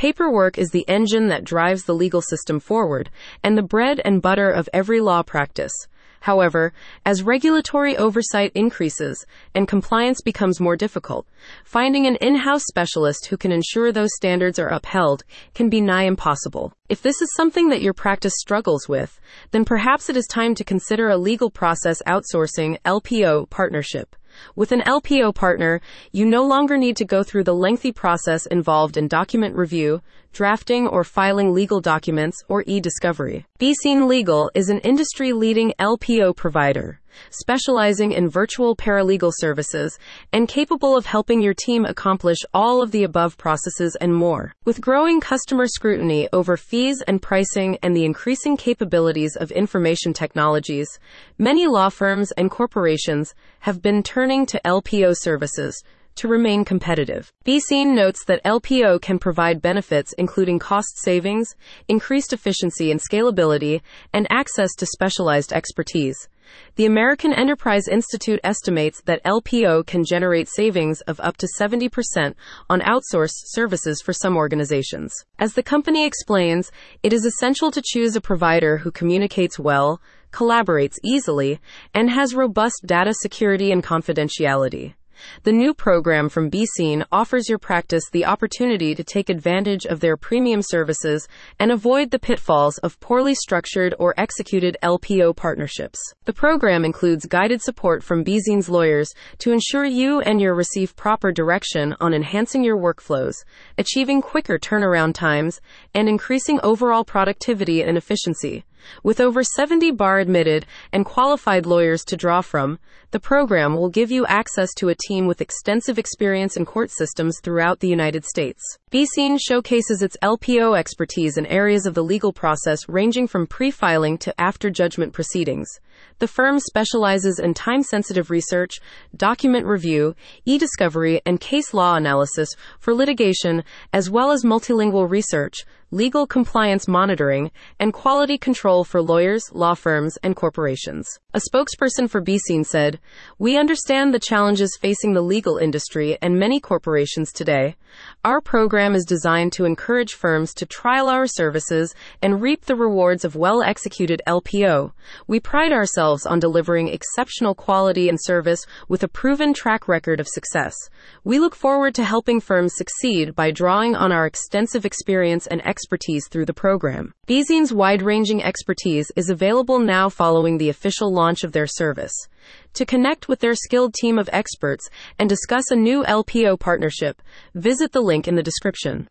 Paperwork is the engine that drives the legal system forward and the bread and butter of every law practice. However, as regulatory oversight increases and compliance becomes more difficult, finding an in house specialist who can ensure those standards are upheld can be nigh impossible. If this is something that your practice struggles with, then perhaps it is time to consider a legal process outsourcing LPO partnership. With an LPO partner, you no longer need to go through the lengthy process involved in document review, drafting or filing legal documents, or e-discovery. BeeSeen Legal is an industry-leading LPO provider, specializing in virtual paralegal services and capable of helping your team accomplish all of the above processes and more. With growing customer scrutiny over fees and pricing and the increasing capabilities of information technologies, many law firms and corporations have been turning to LPO services to remain competitive. BeeSeen notes that LPO can provide benefits including cost savings, increased efficiency and scalability, and access to specialized expertise. The American Enterprise Institute estimates that LPO can generate savings of up to 70% on outsourced services for some organizations. As the company explains, it is essential to choose a provider who communicates well, collaborates easily, and has robust data security and confidentiality. The new program from BeeSeen offers your practice the opportunity to take advantage of their premium services and avoid the pitfalls of poorly structured or executed LPO partnerships. The program includes guided support from BeeSeen's lawyers to ensure you and your receive proper direction on enhancing your workflows, achieving quicker turnaround times, and increasing overall productivity and efficiency. With over 70 bar admitted and qualified lawyers to draw from, the program will give you access to a team with extensive experience in court systems throughout the United States. BeeSeen showcases its LPO expertise in areas of the legal process ranging from pre filing to after judgment proceedings. The firm specializes in time sensitive research, document review, e discovery, and case law analysis for litigation, as well as multilingual research legal compliance monitoring, and quality control for lawyers, law firms, and corporations. A spokesperson for BeeSeen said, We understand the challenges facing the legal industry and many corporations today. Our program is designed to encourage firms to trial our services and reap the rewards of well executed LPO. We pride ourselves on delivering exceptional quality and service with a proven track record of success. We look forward to helping firms succeed by drawing on our extensive experience and expertise through the program. BeeSeen's wide ranging expertise is available now following the official launch of their service. To connect with their skilled team of experts and discuss a new LPO partnership, visit the link in the description.